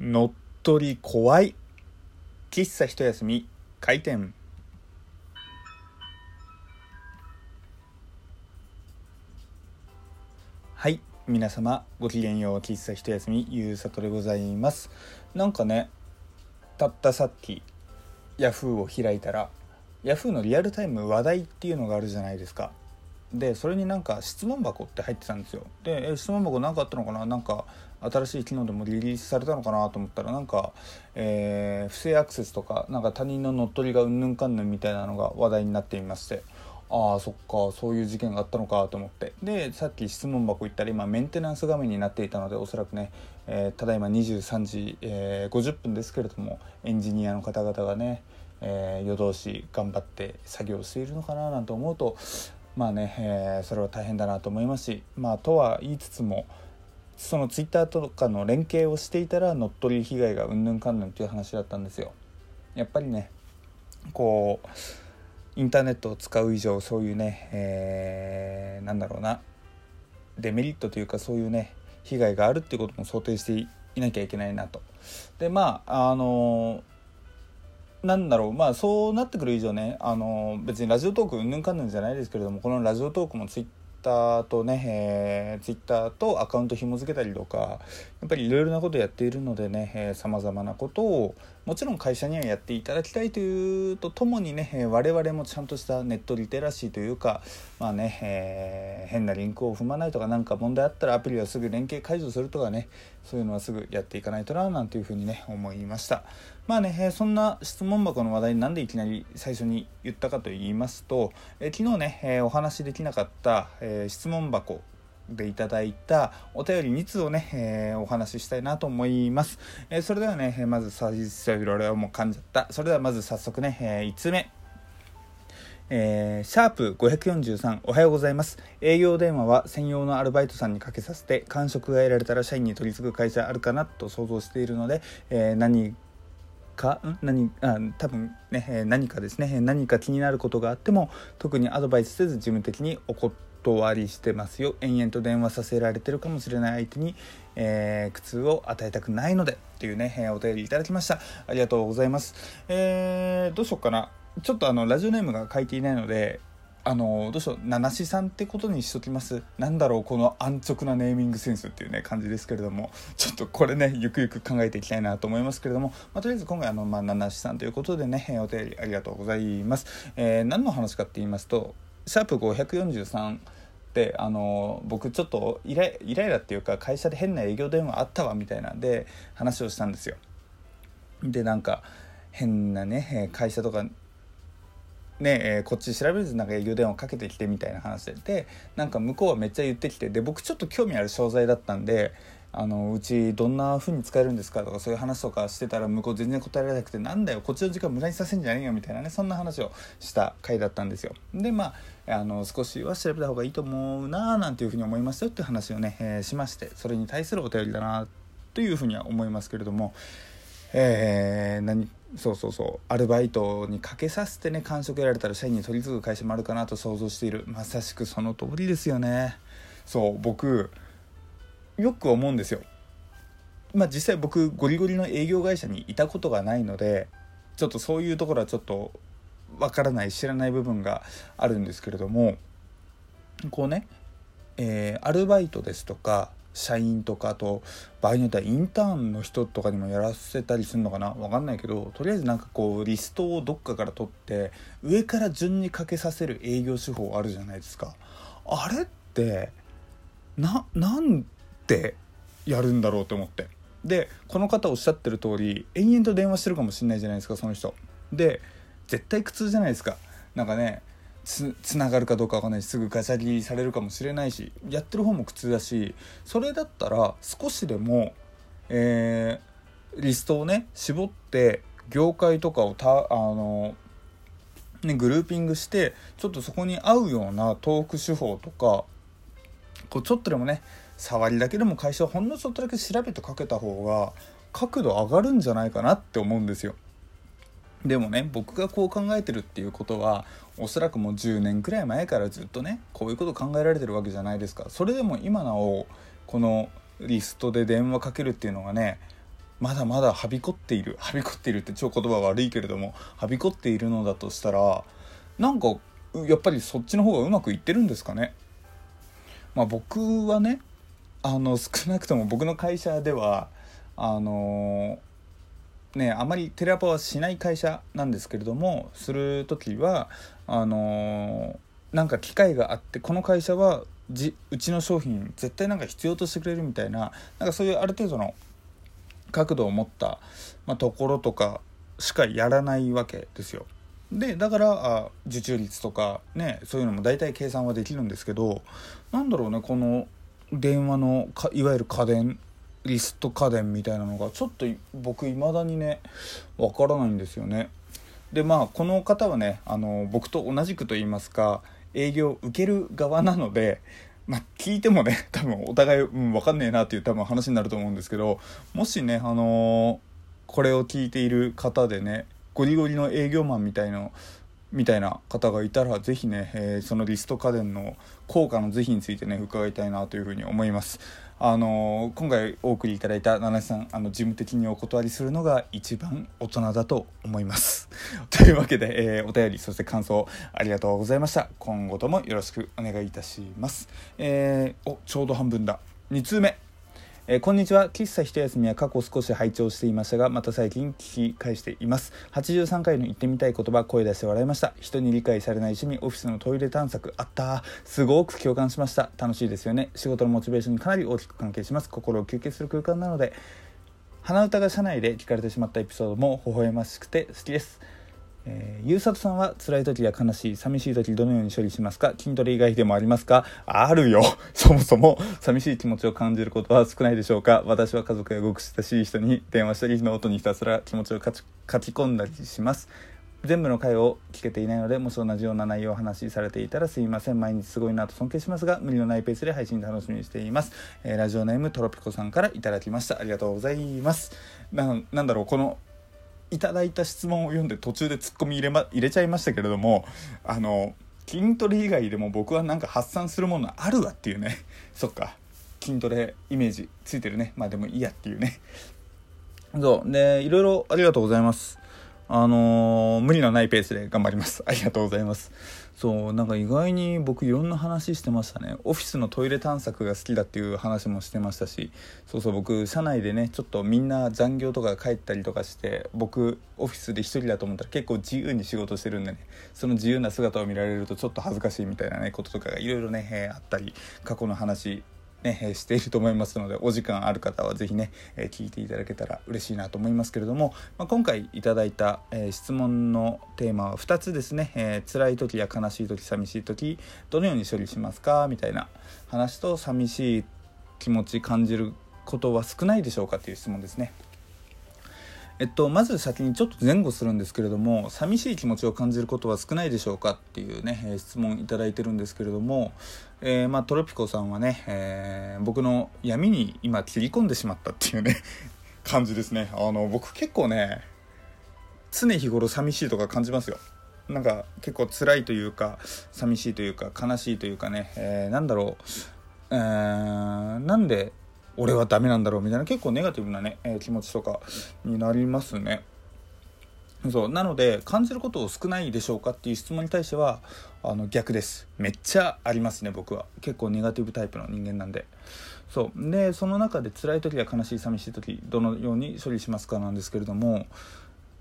乗っ取り怖い。喫茶一休み。開店。はい。皆様ごきげんよう。喫茶一休み。ゆうさとでございます。なんかねたったさっきヤフーを開いたらヤフーのリアルタイム話題っていうのがあるじゃないですか。でそれになんか質問箱って入ってたんですよ。で質問箱何かあったのかな？なんか新しい機能でもリリースされたのかなと思ったらなんか、えー、不正アクセスとかなんか他人の乗っ取りがうんぬんかんぬんみたいなのが話題になっていまして。ああそっかそういう事件があったのかと思って。でさっき質問箱行ったら今メンテナンス画面になっていたのでおそらくね、えー、ただいま23時、えー、50分ですけれどもエンジニアの方々がね、えー、夜通し頑張って作業しているのかななんて思うとまあね、えー、それは大変だなと思いますしまあとは言いつつもそのツイッターとかの連携をしていたら乗っ取り被害がうんぬんかんぬんっていう話だったんですよ。やっぱりねこうインターネットを使う以上そういうね、えー、なんだろうなデメリットというかそういうね被害があるっていうことも想定していなきゃいけないなと。でまああのなんだろう。まあそうなってくる以上ねあの別にラジオトークうんぬんかんぬんじゃないですけれどもこのラジオトークもツイッターとね、えー、ツイッターとアカウント紐付けたりとかやっぱりいろいろなことやっているのでねさまざまなことをもちろん会社にはやっていただきたいというとともにね我々もちゃんとしたネットリテラシーというかまあね、えー、変なリンクを踏まないとか何か問題あったらアプリはすぐ連携解除するとかねそういうのはすぐやっていかないとななんていうふうにね思いました。まあねそんな質問箱の話題になんでいきなり最初に言ったかと言いますとえ昨日ね、えお話しできなかった、え質問箱でいただいたお便り2通をね、えー、お話ししたいなと思います。えー、それではね、まず最初、いろいろもう噛んじゃった。それではまず早速ね、えー、1通目。えー、シャープ543おはようございます。営業電話は専用のアルバイトさんにかけさせて、感触が得られたら社員に取り次ぐ会社あるかなと想像しているので、えー、何か何あ多分ね何かですね何か気になることがあっても特にアドバイスせず事務的にお断りしてますよ。延々と電話させられてるかもしれない相手に、えー、苦痛を与えたくないのでっていうね、えお便りいただきました。ありがとうございます。えー、どうしようかな。ちょっとあのラジオネームが書いていないのであのどうしよう七志さんってことにしときます。なんだろうこの安直なネーミングセンスっていうね感じですけれども。ちょっとこれねゆくゆく考えていきたいなと思いますけれども、まあ、とりあえず今回あの、まあ、七志さんということでねお便りありがとうございます、えー、何の話かって言いますとシャープ543ってあの僕ちょっとイライライラっていうか会社で変な営業電話あったわみたいなんで話をしたんですよ。でなんか変なね会社とかねえー、こっち調べずなんか営業電話かけてきてみたいな話ででなんか向こうはめっちゃ言ってきてで僕ちょっと興味ある商材だったんであのうちどんな風に使えるんですかとかそういう話とかしてたら向こう全然答えられなくてなんだよこっちの時間無駄にさせんじゃねえよみたいなねそんな話をした回だったんですよ。でまああの少しは調べた方がいいと思うななんていうふうに思いますよって話をね、えー、しましてそれに対するお便りだなというふうには思いますけれどもえー、何そうそうそう。アルバイトにかけさせてね感触得られたら社員に取り次ぐ会社もあるかなと想像している。まさしくその通りですよね。そう僕よく思うんですよ。まあ実際僕ゴリゴリの営業会社にいたことがないのでちょっとそういうところはちょっとわからない知らない部分があるんですけれどもこうね、えー、アルバイトですとか社員とかと場合によってはインターンの人とかにもやらせたりするのかな？分かんないけどとりあえずなんかこうリストをどっかから取って上から順にかけさせる営業手法あるじゃないですか。あれってななんでやるんだろうと思って。でこの方おっしゃってる通り延々と電話してるかもしれないじゃないですかその人。で絶対苦痛じゃないですか。なんかねつながるかどうかわかんないしすぐガチャ切りされるかもしれないしやってる方も苦痛だしそれだったら少しでも、えー、リストをね絞って業界とかをたあの、ね、グルーピングしてちょっとそこに合うようなトーク手法とかこうちょっとでもね触りだけでも会社をほんのちょっとだけ調べてかけた方が角度上がるんじゃないかなって思うんですよ。でもね僕がこう考えてるっていうことはおそらくもう10年くらい前からずっとねこういうこと考えられてるわけじゃないですか。それでも今なおこのリストで電話かけるっていうのがねまだまだはびこっている。はびこっているって超言葉悪いけれどもはびこっているのだとしたらなんかやっぱりそっちの方がうまくいってるんですかね。まあ僕はねあの少なくとも僕の会社ではあのねあまりテレアポはしない会社なんですけれどもする時はあのなんか機会があってこの会社はじうちの商品絶対なんか必要としてくれるみたいななんかそういうある程度の角度を持った、まあ、ところとかしかやらないわけですよ。でだからあ受注率とかねそういうのも大体計算はできるんですけどなんだろうねこの電話のかいわゆる家電リスト家電みたいなのがちょっと僕いまだにねわからないんですよね。でまあこの方はねあの僕と同じくと言いますか営業受ける側なのでまあ、聞いてもね 多分お互い、うん、分かんねえなっていう多分話になると思うんですけどもしね、あの、これを聞いている方でねゴリゴリの営業マンみたいなみたいな方がいたら是非ね、えー、そのリスト家電の効果の是非についてね伺いたいなというふうに思います。あの今回お送りいただいた七瀬さんあの事務的にお断りするのが一番大人だと思います。というわけで、えー、お便りそして感想ありがとうございました。今後ともよろしくお願いいたします。えー、おちょうど半分だ。2通目。えー、こんにちは。喫茶一休みは過去少し拝聴していましたがまた最近聞き返しています。83回の言ってみたい言葉声出して笑いました。人に理解されない趣味オフィスのトイレ探索。あったすごく共感しました。楽しいですよね。仕事のモチベーションにかなり大きく関係します。心を休憩する空間なので鼻歌が車内で聞かれてしまったエピソードも微笑ましくて好きです。えー、ゆうさとさんは辛い時や悲しい寂しい時どのように処理しますか？筋トレ以外でもありますか？あるよ。そもそも寂しい気持ちを感じることは少ないでしょうか？私は家族やごく親しい人に電話したりノートにひたすら気持ちを書き込んだりします。全部の回を聞けていないのでもし同じような内容を話しされていたらすいません。毎日すごいなと尊敬しますが無理のないペースで配信楽しみにしています、えー、ラジオネームトロピコさんからいただきました。ありがとうございます。ななんだろうこのいただいた質問を読んで途中でツッコミ入れ,、ま、入れちゃいましたけれどもあの筋トレ以外でも僕はなんか発散するものあるわっていうね。そっか。筋トレイメージついてるね。まあでもいいやっていうね。そう。でいろいろありがとうございます。あのー、無理のないペースで頑張ります。ありがとうございます。そうなんか意外に僕いろんな話してましたね。オフィスのトイレ探索が好きだっていう話もしてましたしそうそう僕社内でねちょっとみんな残業とか帰ったりとかして僕オフィスで一人だと思ったら結構自由に仕事してるんでねその自由な姿を見られるとちょっと恥ずかしいみたいなねこととかがいろいろね、え、あったり過去の話ね、していると思いますのでお時間ある方は是非ね、え聞いていただけたら嬉しいなと思いますけれども、まあ、今回いただいた、え質問のテーマは2つですね、えー、辛い時や悲しい時寂しい時どのように処理しますか？みたいな話と寂しい気持ち感じることは少ないでしょうか？っていう質問ですね。えっと、まず先にちょっと前後するんですけれども寂しい気持ちを感じることは少ないでしょうかっていうね、えー、質問いただいてるんですけれども、えー、まあ、トロピコさんはね、えー、僕の闇に今切り込んでしまったっていうね 感じですね。あの僕結構ね常日頃寂しいとか感じますよ。なんか結構辛いというか寂しいというか悲しいというかね、えー、なんだろう、えー、なんで俺はダメなんだろうみたいな結構ネガティブなね、えー、気持ちとかになりますね。そうなので感じることを少ないでしょうかっていう質問に対してはあの逆です。めっちゃありますね僕は。結構ネガティブタイプの人間なんで。そう。でその中で辛い時や悲しい寂しい時どのように処理しますかなんですけれども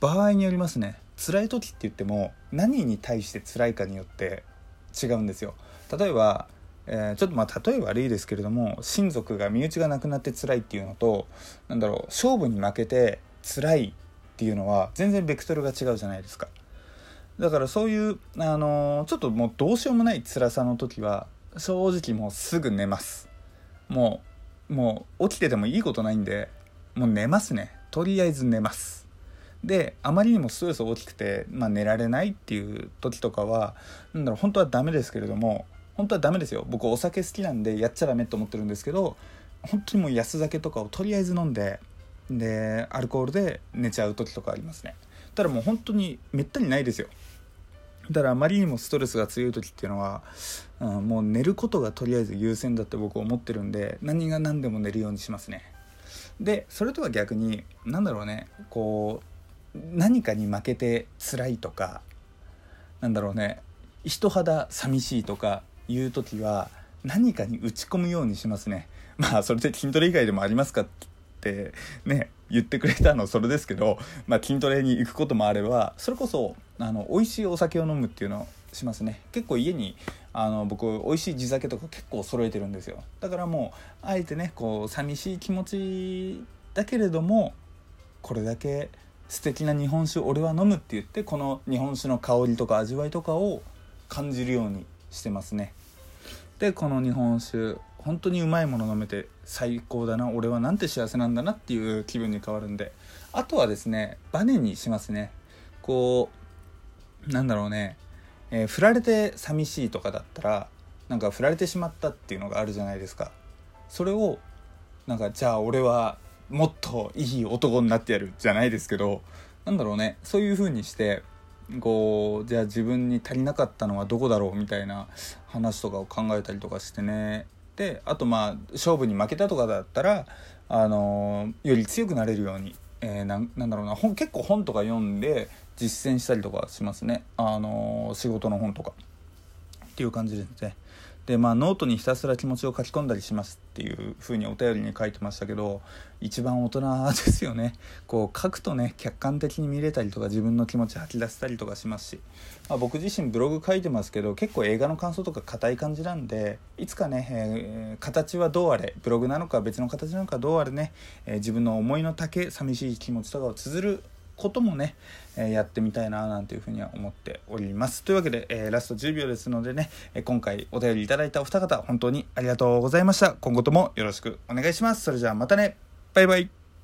場合によりますね。辛い時って言っても何に対して辛いかによって違うんですよ。例えばえー、ちょっとまあ例え悪いですけれども親族が身内が亡くなって辛いっていうのとなんだろう勝負に負けて辛いっていうのは全然ベクトルが違うじゃないですか。だからそういう、あのー、ちょっともうどうしようもない辛さの時は正直もうすぐ寝ます。もうもう起きててもいいことないんでもう寝ますね。とりあえず寝ます。であまりにもストレス大きくて、まあ、寝られないっていう時とかはなんだろう本当はダメですけれども本当はダメですよ。僕お酒好きなんでやっちゃダメと思ってるんですけど本当にもう安酒とかをとりあえず飲んででアルコールで寝ちゃう時とかありますね。ただもう本当にめったにないですよ。だからあまりにもストレスが強い時っていうのは、うん、もう寝ることがとりあえず優先だって僕思ってるんで何が何でも寝るようにしますね。でそれとは逆に何だろうねこう何かに負けて辛いとかなんだろうね人肌寂しいとかいう時は何かに打ち込むようにしますね。まあそれで筋トレ以外でもありますかってね言ってくれたのそれですけど、まあ、筋トレに行くこともあればそれこそあの美味しいお酒を飲むっていうのをしますね。結構家にあの僕美味しい地酒とか結構揃えてるんですよ。だからもうあえてねこう寂しい気持ちだけれどもこれだけ素敵な日本酒俺は飲むって言ってこの日本酒の香りとか味わいとかを感じるようにしてますね。でこの日本酒本当にうまいもの飲めて最高だな俺はなんて幸せなんだなっていう気分に変わるんで。あとはですねバネにしますね。こうなんだろうね、えー、振られて寂しいとかだったらなんか振られてしまったっていうのがあるじゃないですか。それをなんかじゃあ俺はもっといい男になってやるじゃないですけどなんだろうね。そういう風にしてこうじゃあ自分に足りなかったのはどこだろうみたいな話とかを考えたりとかしてね。であとまあ勝負に負けたとかだったらあのより強くなれるように、えー、なんだろうな本結構本とか読んで実践したりとかしますね。あの仕事の本とか。っていう感じですね。でまあノートにひたすら気持ちを書き込んだりしますっていう風にお便りに書いてましたけど一番大人ですよね。こう書くとね客観的に見れたりとか自分の気持ち吐き出せたりとかしますし、まあ、僕自身ブログ書いてますけど結構映画の感想とか硬い感じなんでいつかね、えー、形はどうあれブログなのか別の形なのかどうあれね、えー、自分の思いの丈寂しい気持ちとかを綴ることもね、えー、やってみたいななんていうふうには思っております。というわけで、えー、ラスト10秒ですのでね、え今回お便りいただいたお二方本当にありがとうございました。今後ともよろしくお願いします。それじゃあまたね。バイバイ。